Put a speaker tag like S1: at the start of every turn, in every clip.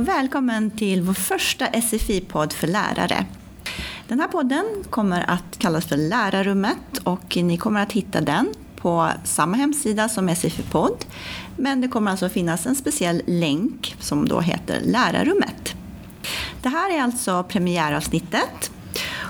S1: Och välkommen till vår första SFI-podd för lärare. Den här podden kommer att kallas för Lärarrummet och ni kommer att hitta den på samma hemsida som SFI-podd. Men det kommer alltså finnas en speciell länk som då heter Lärarrummet. Det här är alltså premiäravsnittet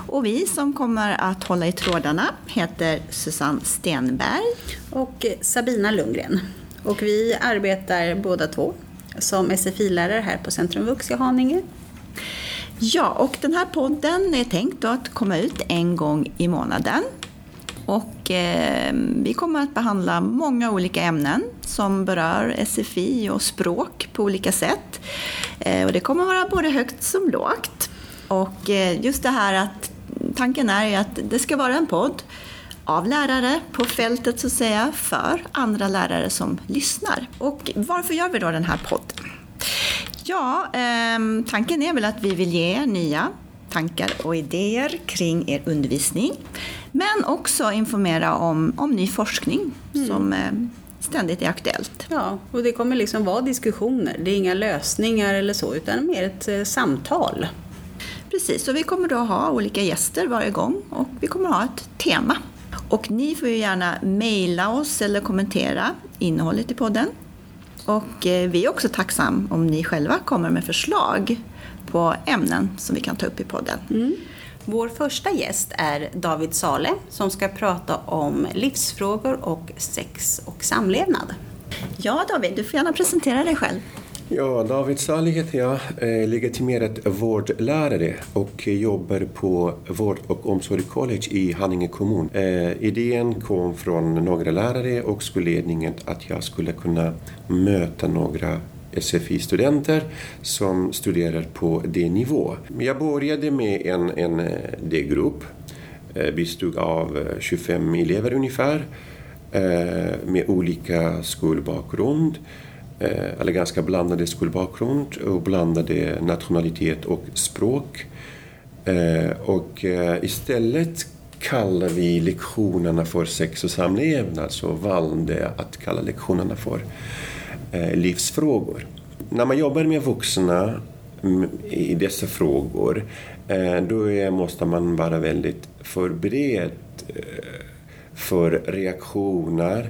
S1: och vi som kommer att hålla i trådarna heter Susanne Stenberg
S2: och Sabina Lundgren. Och vi arbetar båda två som SFI-lärare här på Centrum Vux i Haninge.
S1: Ja, och den här podden är tänkt att komma ut en gång i månaden. Och eh, vi kommer att behandla många olika ämnen som berör SFI och språk på olika sätt. Eh, och det kommer vara både högt som lågt. Och eh, just det här att tanken är att det ska vara en podd av lärare på fältet så att säga för andra lärare som lyssnar. Och varför gör vi då den här podden? Ja, eh, tanken är väl att vi vill ge er nya tankar och idéer kring er undervisning. Men också informera om, om ny forskning mm. som eh, ständigt är aktuellt.
S2: Ja, och det kommer liksom vara diskussioner. Det är inga lösningar eller så, utan mer ett eh, samtal.
S1: Precis, och vi kommer då ha olika gäster varje gång och vi kommer ha ett tema. Och ni får ju gärna mejla oss eller kommentera innehållet i podden. Och eh, vi är också tacksamma om ni själva kommer med förslag på ämnen som vi kan ta upp i podden. Mm.
S2: Vår första gäst är David Sale som ska prata om livsfrågor och sex och samlevnad.
S1: Ja David, du får gärna presentera dig själv.
S3: Ja, David Salih heter jag, eh, legitimerad vårdlärare och jobbar på Vård och omsorg college i Haninge kommun. Eh, idén kom från några lärare och skolledningen att jag skulle kunna möta några SFI-studenter som studerar på det nivå. Jag började med en, en eh, D-grupp bestod av 25 elever ungefär med olika skolbakgrund Eh, eller ganska blandade skolbakgrund och blandade nationalitet och språk. Eh, och eh, istället kallar vi lektionerna för sex och samlevnad så valde att kalla lektionerna för livsfrågor. När man jobbar med vuxna mm, i dessa frågor då måste man vara väldigt förberedd för reaktioner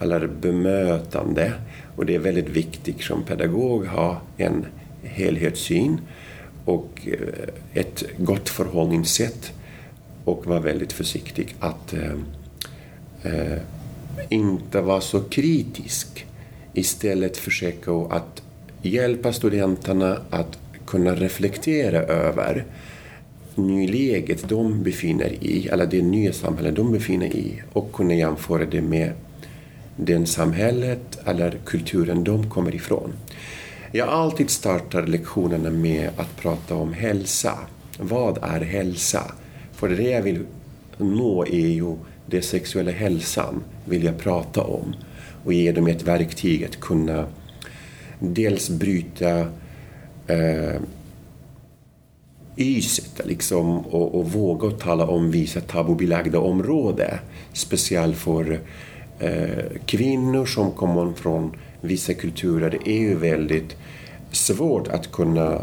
S3: eller bemötande och det är väldigt viktigt som pedagog att ha en helhetssyn och eh, ett gott förhållningssätt och vara väldigt försiktig att eh, eh, inte vara så kritisk. Istället försöka att hjälpa studenterna att kunna reflektera över nyläget de befinner i, eller det nya samhället de befinner i och kunna jämföra det med den samhället eller kulturen de kommer ifrån. Jag alltid startar lektionerna med att prata om hälsa. Vad är hälsa? För det jag vill nå är ju den sexuella hälsan, vill jag prata om och ge dem ett verktyg att kunna dels bryta eh, yset liksom, och, och våga tala om vissa tabubelagda områden. Speciellt för Eh, Eh, kvinnor som kommer från vissa kulturer är ju väldigt svårt att kunna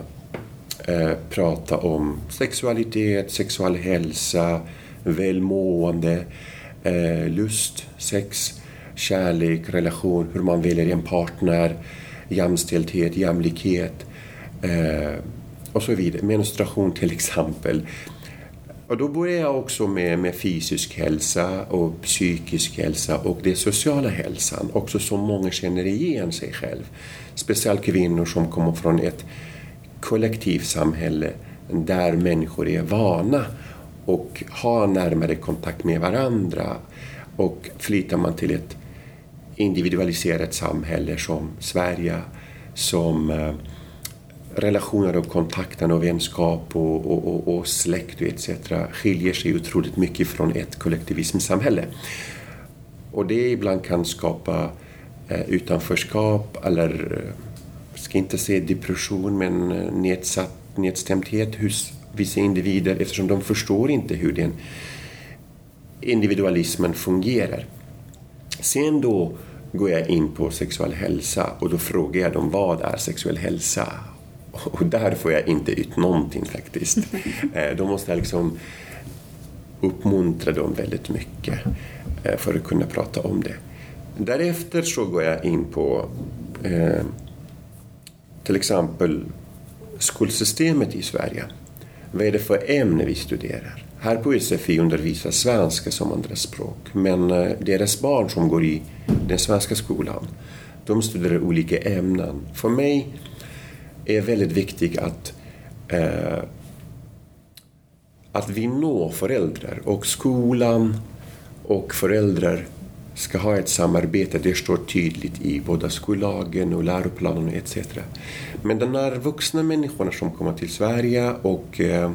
S3: eh, prata om sexualitet, sexuell hälsa, välmående, eh, lust, sex, kärlek, relation, hur man väljer en partner, jämställdhet, jämlikhet eh, och så vidare. Menstruation till exempel. Och då börjar jag också med, med fysisk hälsa och psykisk hälsa och den sociala hälsan, också som många känner igen sig själv. Speciellt kvinnor som kommer från ett kollektivsamhälle där människor är vana och har närmare kontakt med varandra. Och flyttar man till ett individualiserat samhälle som Sverige, som eh, relationer och kontakten och vänskap och, och, och, och släkt etc. skiljer sig otroligt mycket från ett kollektivismsamhälle. Och det ibland kan skapa eh, utanförskap eller, jag ska inte säga depression, men eh, nedsatt, nedstämdhet hos vissa individer eftersom de förstår inte hur den individualismen fungerar. Sen då går jag in på sexuell hälsa och då frågar jag dem vad är sexuell hälsa? Och där får jag inte ut någonting faktiskt. Eh, då måste jag liksom uppmuntra dem väldigt mycket eh, för att kunna prata om det. Därefter så går jag in på eh, till exempel skolsystemet i Sverige. Vad är det för ämne vi studerar? Här på SFI undervisas svenska som andraspråk men deras barn som går i den svenska skolan de studerar olika ämnen. För mig är väldigt viktigt att, eh, att vi når föräldrar och skolan och föräldrar ska ha ett samarbete. Det står tydligt i både skollagen och läroplanen etc. Men de här vuxna människorna som kommer till Sverige och eh,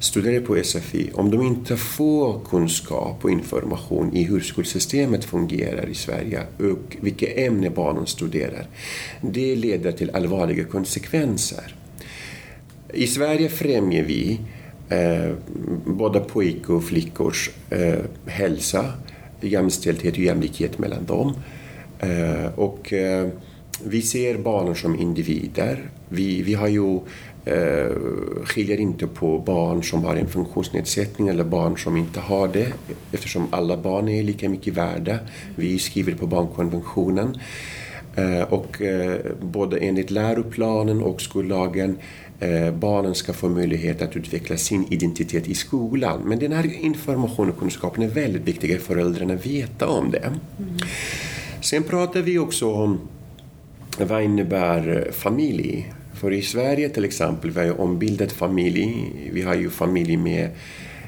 S3: studerar på SFI, om de inte får kunskap och information i hur skolsystemet fungerar i Sverige och vilka ämnen barnen studerar, det leder till allvarliga konsekvenser. I Sverige främjar vi eh, både pojkar och flickors eh, hälsa, jämställdhet och jämlikhet mellan dem. Eh, och eh, vi ser barnen som individer. Vi, vi har ju eh, skiljer inte på barn som har en funktionsnedsättning eller barn som inte har det eftersom alla barn är lika mycket värda. Vi skriver på barnkonventionen. Eh, och eh, både enligt läroplanen och skollagen eh, barnen ska få möjlighet att utveckla sin identitet i skolan. Men den här informationen och kunskapen är väldigt viktiga för föräldrarna att veta om det. Mm. Sen pratar vi också om vad innebär familj? För i Sverige till exempel, vi har ju ombildat familj. Vi har ju familj med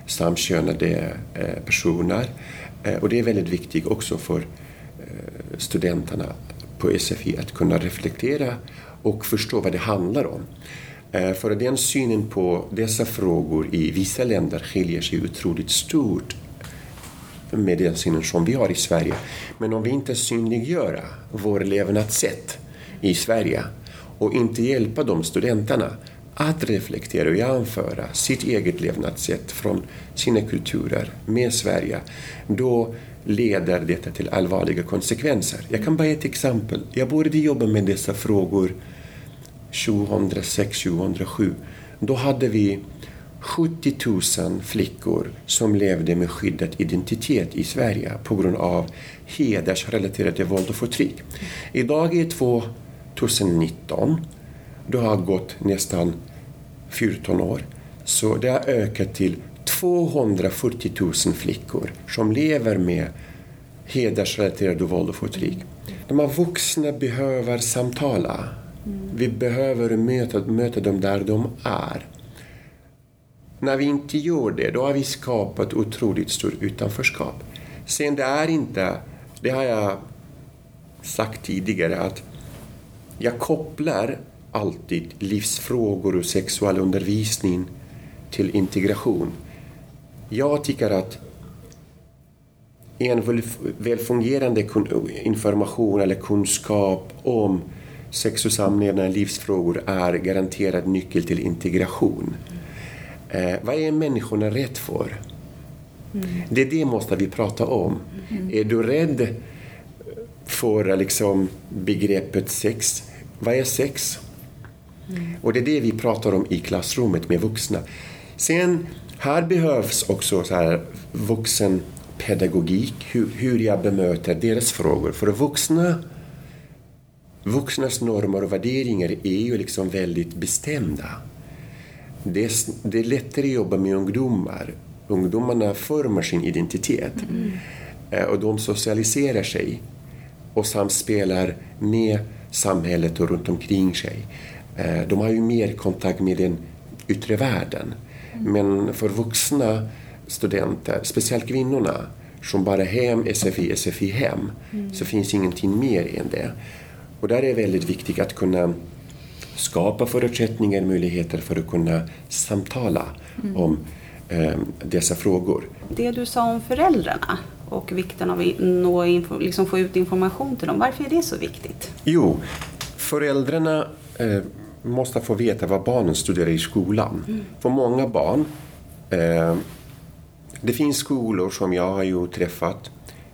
S3: samkönade eh, personer. Eh, och det är väldigt viktigt också för eh, studenterna på SFI att kunna reflektera och förstå vad det handlar om. För den synen på dessa frågor i vissa länder skiljer sig otroligt stort med den synen som vi har i Sverige. Men om vi inte synliggör vår levnadssätt i Sverige och inte hjälpa de studenterna att reflektera och jämföra sitt eget levnadssätt från sina kulturer med Sverige, då leder detta till allvarliga konsekvenser. Jag kan bara ge ett exempel. Jag började jobba med dessa frågor 2006-2007. Då hade vi 70 000 flickor som levde med skyddad identitet i Sverige på grund av hedersrelaterat våld och förtryck. Idag är 2019. Det har gått nästan 14 år. Så det har ökat till 240 000 flickor som lever med hedersrelaterat våld och förtryck. De här vuxna behöver samtala. Vi behöver möta, möta dem där de är. När vi inte gör det, då har vi skapat otroligt stort utanförskap. Sen det är inte, det har jag sagt tidigare, att jag kopplar alltid livsfrågor och sexualundervisning till integration. Jag tycker att en välfungerande information eller kunskap om sex och samlevnad och livsfrågor är garanterad nyckel till integration. Eh, vad är människorna rädd för? Mm. Det, det måste vi prata om. Mm. Är du rädd för liksom, begreppet sex? Vad är sex? Mm. Och det är det vi pratar om i klassrummet med vuxna. Sen, här behövs också så här vuxenpedagogik, hur, hur jag bemöter deras frågor. För vuxna, vuxnas normer och värderingar är ju liksom väldigt bestämda. Det är, det är lättare att jobba med ungdomar. Ungdomarna formar sin identitet mm. Eh, och de socialiserar sig och samspelar med samhället och runt omkring sig. Eh, de har ju mer kontakt med den yttre världen. Men för vuxna studenter, speciellt kvinnorna, som bara hem, SFI, SFI, hem, mm. så finns ingenting mer än det. Och där är det väldigt viktigt att kunna skapa förutsättningar, möjligheter för att kunna samtala mm. om eh, dessa frågor.
S2: Det du sa om föräldrarna, och vikten av att nå, liksom få ut information till dem. Varför är det så viktigt?
S3: Jo, föräldrarna eh, måste få veta vad barnen studerar i skolan. Mm. För många barn, eh, det finns skolor som jag har ju träffat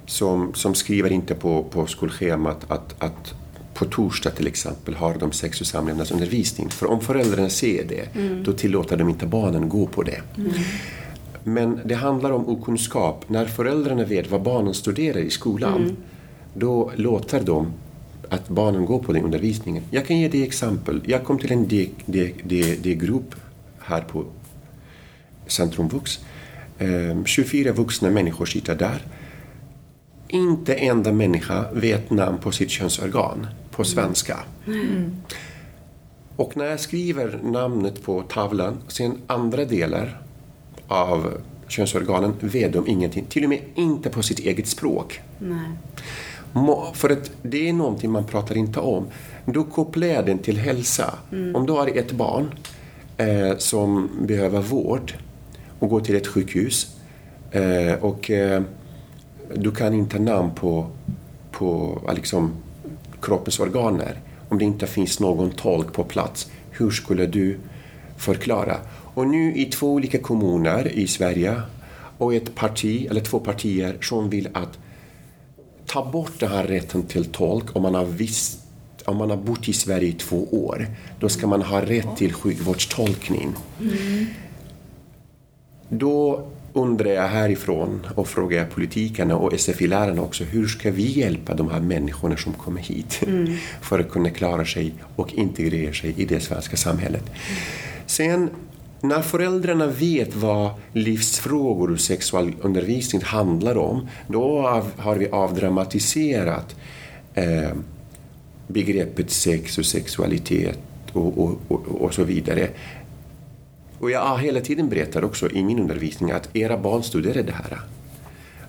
S3: som, som skriver inte på, på skolschemat att, att på torsdag till exempel har de sex och samlevnadsundervisning. För om föräldrarna ser det, då tillåter de inte barnen gå på det. Men det handlar om okunskap. När föräldrarna vet vad barnen studerar i skolan, då låter de att barnen går på den undervisningen. Jag kan ge dig exempel. Jag kom till en D-grupp här på Centrum Vux. 24 vuxna människor sitter där. Inte en enda människa vet namn på sitt könsorgan på svenska. Mm. Och när jag skriver namnet på tavlan, sen andra delar av könsorganen vet de ingenting. Till och med inte på sitt eget språk. Nej. För att det är någonting man pratar inte om. Då kopplar jag den till hälsa. Mm. Om du har ett barn eh, som behöver vård och går till ett sjukhus eh, och eh, du kan inte namn på, på liksom, kroppens organer om det inte finns någon tolk på plats. Hur skulle du förklara? Och nu i två olika kommuner i Sverige och ett parti, eller två partier, som vill att ta bort den här rätten till tolk om man har visst om man har bott i Sverige i två år, då ska man ha rätt till sjukvårdstolkning. Mm. Då undrar jag härifrån och frågar jag politikerna och SFI-lärarna också, hur ska vi hjälpa de här människorna som kommer hit mm. för att kunna klara sig och integrera sig i det svenska samhället? Sen när föräldrarna vet vad livsfrågor och sexualundervisning handlar om, då har vi avdramatiserat eh, begreppet sex och sexualitet och, och, och, och, så vidare. Och jag har hela tiden berättat också i min undervisning att era barn studerar det här.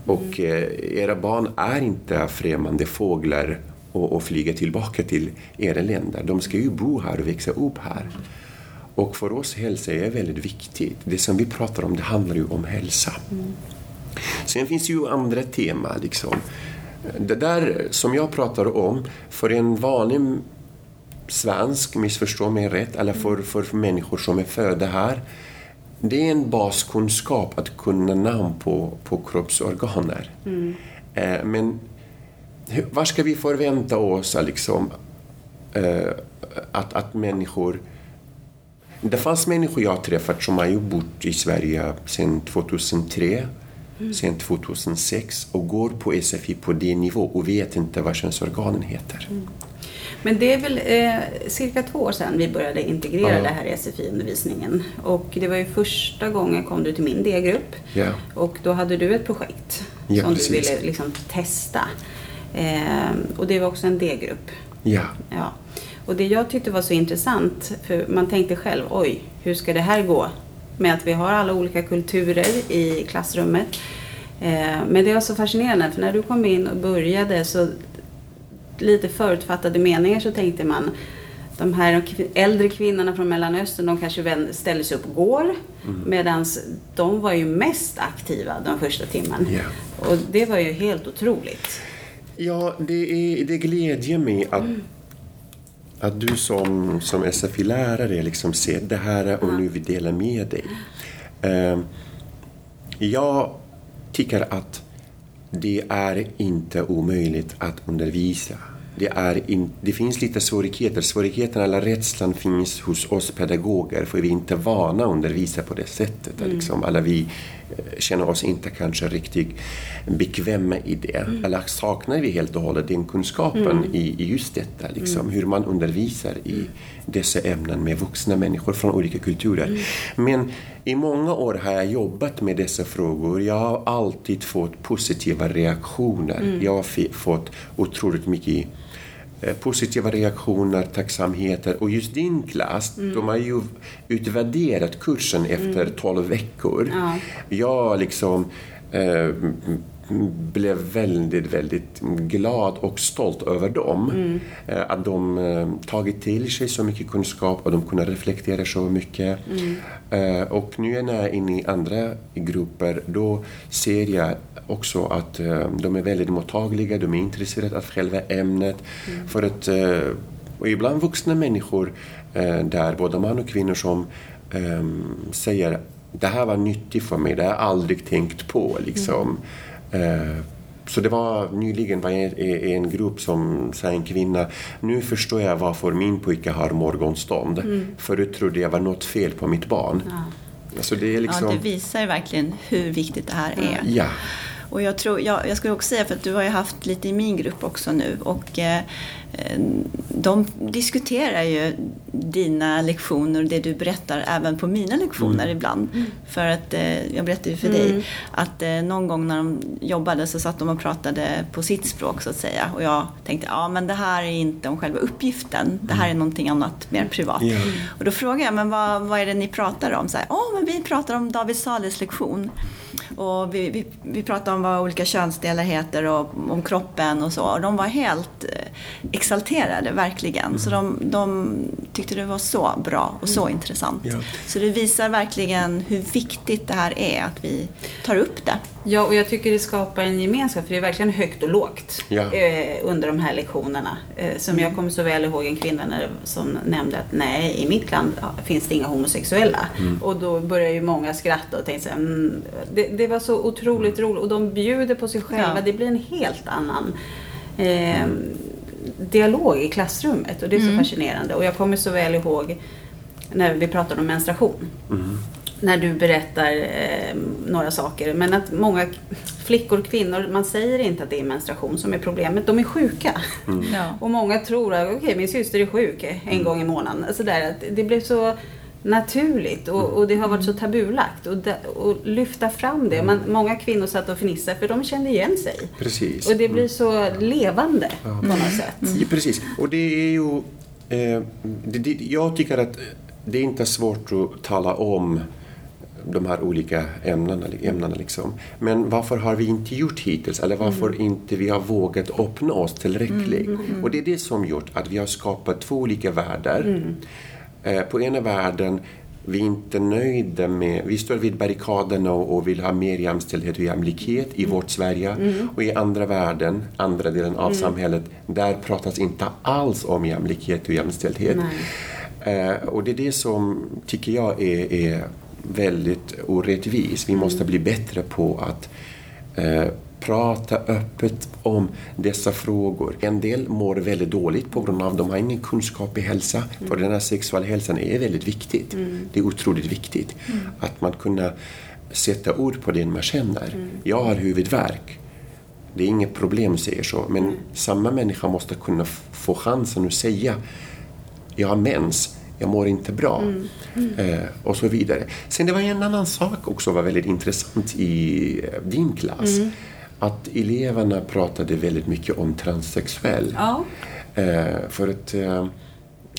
S3: Och mm. eh, era barn är inte främmande fåglar och, och flyga tillbaka till era länder. De ska ju bo här och växa upp här. Och för oss hälsa är väldigt viktigt. Det som vi pratar om det handlar ju om hälsa. Mm. Sen finns det ju andra teman. Liksom. Det där som jag pratar om, för en vanlig svensk, missförstå mig rätt, eller för, för människor som är födda här, det är en baskunskap att kunna namn på, på kroppsorganer. Mm. Eh, men vad ska vi förvänta oss liksom, eh, att, att människor det fanns människor jag träffat som har bott i Sverige sedan 2003, mm. sedan 2006 och går på SFI på det nivå och vet inte vad könsorganen heter. Mm.
S2: Men det är väl eh, cirka två år sedan vi började integrera ja. det här i SFI-undervisningen. Och det var ju första gången kom du till min D-grupp. Ja. Och då hade du ett projekt ja, som precis. du ville liksom testa. Eh, och det var också en D-grupp.
S3: Ja.
S2: ja. Och det jag tyckte var så intressant, för man tänkte själv, oj, hur ska det här gå? Med att vi har alla olika kulturer i klassrummet. Eh, men det var så fascinerande, för när du kom in och började så lite förutfattade meningar så tänkte man de här äldre kvinnorna från Mellanöstern, de kanske ställer sig upp och går. Mm. Medan de var ju mest aktiva de första timmen. Yeah. Och det var ju helt otroligt.
S3: Ja, det, är, det glädjer mig att mm att du som, som SFI-lärare liksom ser det här och nu vill dela med dig. Uh, jag tycker att det är inte omöjligt att undervisa. Det, är in, det finns lite svårigheter. Svårigheterna eller rädslan finns hos oss pedagoger för vi är inte vana att undervisa på det sättet. Mm. Liksom. Eller vi känner oss inte kanske riktigt bekväma i det. Mm. Eller saknar vi helt och hållet den kunskapen mm. i, i, just detta, liksom, mm. hur man undervisar i dessa ämnen med vuxna människor från olika kulturer. Mm. Men i många år har jag jobbat med dessa frågor. Jag har alltid fått positiva reaktioner. Mm. Jag har fått otroligt mycket positiva reaktioner, tacksamheter. Och just din klass, mm. de har ju utvärderat kursen efter mm. 12 veckor. Ja. Jag liksom eh, blev väldigt, väldigt glad och stolt över dem. Mm. Eh, att de eh, tagit till sig så mycket kunskap och de kunde reflektera så mycket. Mm. Eh, och nu när jag är inne i andra grupper, då ser jag också att de är väldigt mottagliga, de är intresserade av själva ämnet. Mm. För att, och ibland vuxna människor där, både man och kvinnor som säger det här var nyttigt för mig, det har jag aldrig tänkt på. Liksom. Mm. Eh, så det var nyligen var en, en grupp som sa en kvinna, nu förstår jag varför min pojke har morgonstånd. Mm. Förut trodde jag var något fel på mitt barn. Ja.
S1: Alltså det, liksom... ja, det visar verkligen hur viktigt det här är.
S3: Ja.
S1: Och jag, tror, jag, jag skulle också säga, för att du har ju haft lite i min grupp också nu och eh, de diskuterar ju dina lektioner och det du berättar även på mina lektioner mm. ibland. Mm. För att, eh, jag berättade ju för mm. dig att eh, någon gång när de jobbade så satt de och pratade på sitt språk så att säga. Och jag tänkte, ja men det här är inte om själva uppgiften. Det här är mm. någonting annat, mer privat. Yeah. Och då frågade jag, men vad, vad är det ni pratar om? Ja, oh, men vi pratar om David Salis lektion. Och vi, vi, vi pratade om vad olika könsdelar heter och om kroppen och så. Och de var helt eh, exalterade, verkligen. Mm. Så de, de, tyckte det var så bra och så mm. intressant. Ja. Så det visar verkligen hur viktigt det här är, att vi tar upp det.
S2: Ja, och jag tycker det skapar en gemenskap, för det är verkligen högt och lågt ja. eh, under de här lektionerna. Eh, som mm. jag kommer så väl ihåg en kvinna när, som nämnde att nej, i mitt land finns det inga homosexuella. Mm. Och då började ju många skratta och tänkte så här, mm, det, det, var så otroligt roligt. Och de bjuder på sig själva, ja. det blir en helt annan eh, dialog i klassrummet och det är så mm. fascinerande. Och jag kommer så väl ihåg när vi pratade om menstruation. Mm. När du berättar eh, några saker. Men att många flickor, kvinnor, man säger inte att det är menstruation som är problemet. De är sjuka. Mm. Ja. Och många tror att okay, min syster är sjuk en mm. gång i månaden. Alltså där, att det blev så naturligt och, och, det har varit så tabulagt. Och, de, och lyfta fram det. Man, många kvinnor satt och fnissade för de kände igen sig.
S3: Precis.
S2: Och det blir så levande ja. på något sätt.
S3: Ja, precis. Och det är ju... Eh, det, det, jag tycker att det är inte svårt att tala om de här olika ämnena. ämnena liksom. Men varför har vi inte gjort hittills? Eller varför mm. inte vi har vågat öppna oss tillräckligt? Mm, mm, mm. Och det är det som gjort att vi har skapat två olika världar. Mm. Eh, på ena världen vi är inte nöjda med, vi står vid barrikaderna och vill ha mer jämställdhet och jämlikhet i mm. vårt Sverige. Mm. Och i andra världen, andra delen av mm. samhället, där pratas inte alls om jämlikhet och jämställdhet. Eh, och det är det som, tycker jag, är, är väldigt orättvist. Vi måste bli bättre på att eh, prata öppet om dessa frågor. En del mår väldigt dåligt på grund av att de har ingen kunskap i hälsa. Mm. För den här sexuella hälsan är väldigt viktigt. Mm. Det är otroligt viktigt mm. att man kunna sätta ord på det man känner. Mm. Jag har huvudvärk. Det är inget problem, säger så. Men mm. samma människa måste kunna få chansen att säga jag har mens jag mår inte bra. Mm. Mm. Eh, och så vidare. Sen det var en annan sak också som var väldigt intressant i eh, din klass. Mm. Att eleverna pratade väldigt mycket om transsexuell. Ja. Eh, för att eh,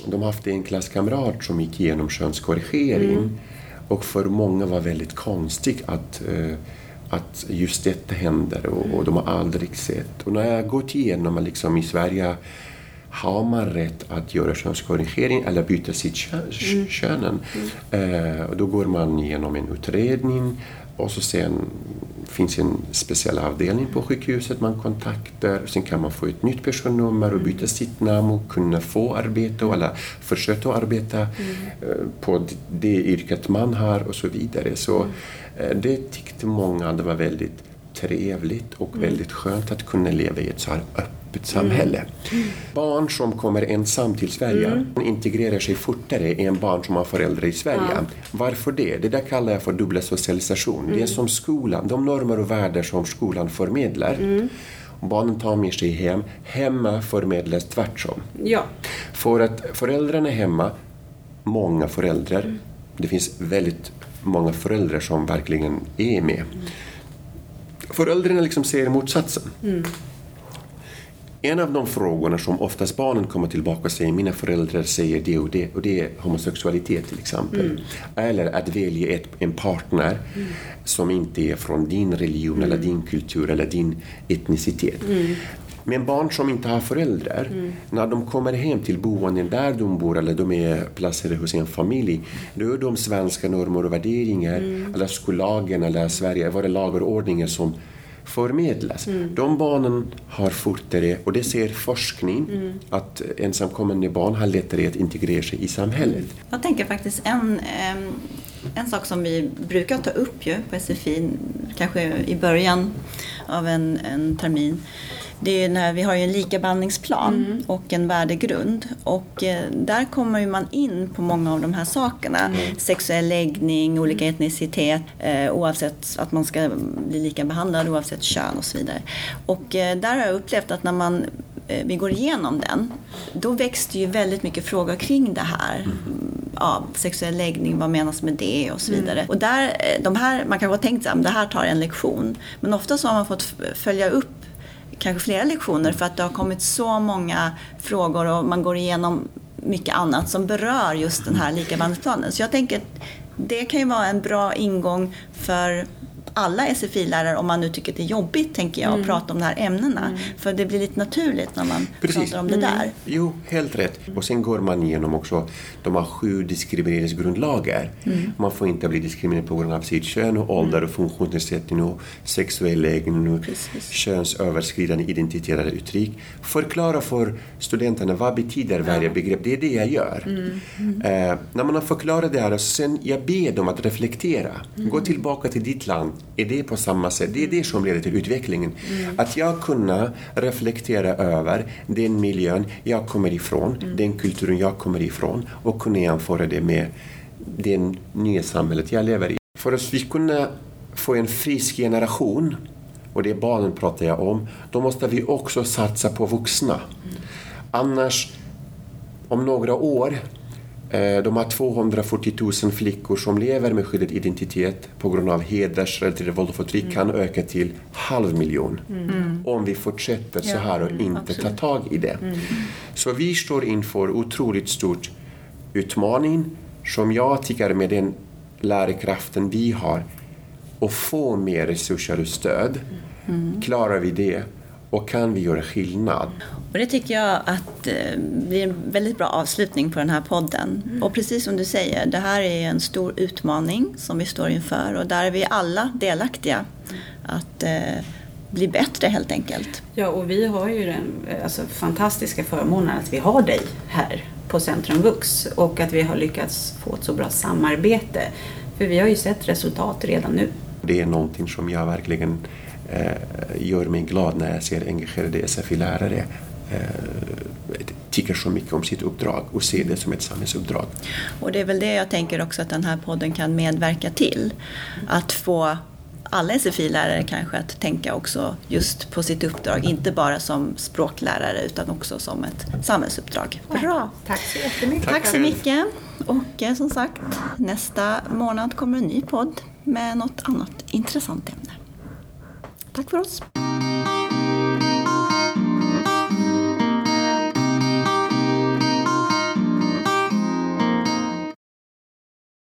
S3: de haft en klasskamrat som gick igenom könskorrigering. Mm. Och för många var väldigt konstigt att att just detta händer och, och, de har aldrig sett. Och när jag gått igenom liksom i Sverige har man rätt att göra könskorrigering eller byta sitt kön. Mm. könen. Mm. Eh, då går man igenom en utredning och så sen finns en speciell avdelning på sjukhuset man kontaktar. Sen kan man få ett nytt personnummer och byta sitt namn och kunna få arbeta eller försöka arbeta mm. Eh, på det yrket man har och så vidare. Så mm. eh, det tyckte många det var väldigt trevligt och mm. väldigt skönt att kunna leva i ett så här öppet samhälle. Mm. Barn som kommer ensam till Sverige mm. integrerar sig fortare än barn som har föräldrar i Sverige. Ja. Varför det? Det där kallar jag för dubbla socialisation. Det är mm. som skolan, de normer och värden som skolan förmedlar. Mm. Barnen tar med sig hem. Hemma förmedlas tvärtom.
S2: Ja.
S3: För att föräldrarna hemma, många föräldrar, mm. det finns väldigt många föräldrar som verkligen är med föräldrarna liksom ser motsatsen. Mm. En av de frågorna som oftast barnen kommer tillbaka och säger mina föräldrar säger det och det och det är homosexualitet till exempel. Mm. Eller att välja ett, en partner mm. som inte är från din religion eller mm. din kultur eller din etnicitet. Mm. Men barn som inte har föräldrar, mm. när de kommer hem till boenden där de bor eller de är placerade hos en familj, då är de svenska normer och värderingar, mm. eller skollagen eller Sverige, våra lagar och ordningar som förmedlas. Mm. De barnen har fortare, och det ser forskning, mm. att ensamkommande barn har lättare att integrera sig i samhället.
S1: Jag tänker faktiskt en En sak som vi brukar ta upp ju på SFI, kanske i början av en, en termin, det är när vi har ju en likabehandlingsplan mm. och en värdegrund. Och eh, där kommer man in på många av de här sakerna. Mm. Sexuell läggning, olika mm. etnicitet, eh, oavsett att man ska bli lika behandlad oavsett kön och så vidare. Och eh, där har jag upplevt att när man vi går igenom den, då det ju väldigt mycket frågor kring det här. Mm. Ja, sexuell läggning, vad menas med det och så mm. vidare. Mm. Och där, de här, man kanske har tänkt att det här tar en lektion, men ofta så har man fått följa upp kanske flera lektioner för att det har kommit så många frågor och man går igenom mycket annat som berör just den här likabehandlingsplanen. Så jag tänker att det kan ju vara en bra ingång för alla SFI-lärare om man nu tycker att det är jobbigt tänker jag, mm. att prata om de här ämnena. Mm. För det blir lite naturligt när man Precis. pratar om det mm. där.
S3: Jo, helt rätt. Och sen går man igenom också de här sju diskrimineringsgrundlagar. Mm. Man får inte bli diskriminerad på grund av sitt kön, och ålder och mm. funktionsnedsättning och sexuell läggning och Precis. könsöverskridande identitet eller uttryck. Förklara för studenterna vad betyder varje ja. begrepp. Det är det jag gör. Mm. Eh, när man har förklarat det här, och sen jag ber dem att reflektera. Gå tillbaka till ditt land är det på samma sätt. Det är det som leder till utvecklingen. Mm. Att jag kunna reflektera över den miljön jag kommer ifrån, mm. den kulturen jag kommer ifrån och kunna jämföra det med det nya samhället jag lever i. För att vi kunna få en frisk generation, och det är barnen pratar jag om, då måste vi också satsa på vuxna. Mm. Annars, om några år, de har 240 000 flickor som lever med skyddad identitet på grund av hedersrelaterat våld och förtryck mm. kan öka till halv miljon mm. om vi fortsätter så här och inte Absolut. tar tag i det. Mm. Så vi står inför otroligt stort utmaning som jag tycker med den lärarkraften vi har och få mer resurser och stöd. Mm. Klarar vi det och kan vi göra skillnad?
S1: Och det tycker jag att eh, blir en väldigt bra avslutning på den här podden. Mm. Och precis som du säger, det här är en stor utmaning som vi står inför och där är vi alla delaktiga att eh, bli bättre helt enkelt.
S2: Ja, och vi har ju den alltså, fantastiska förmånen att vi har dig här på Centrum Vux och att vi har lyckats få ett så bra samarbete. För vi har ju sett resultat redan nu.
S3: Det är någonting som jag verkligen eh, gör mig glad när jag ser engagerade SFI-lärare eh, tycker så mycket om sitt uppdrag och ser det som ett samhällsuppdrag.
S1: Och det är väl det jag tänker också att den här podden kan medverka till. Att få alla SFI-lärare kanske att tänka också just på sitt uppdrag, inte bara som språklärare utan också som ett samhällsuppdrag.
S2: Bra! Tack så jättemycket!
S1: Tack så mycket! Och eh, som sagt, nästa månad kommer en ny podd med något annat intressant ämne. Tack för oss!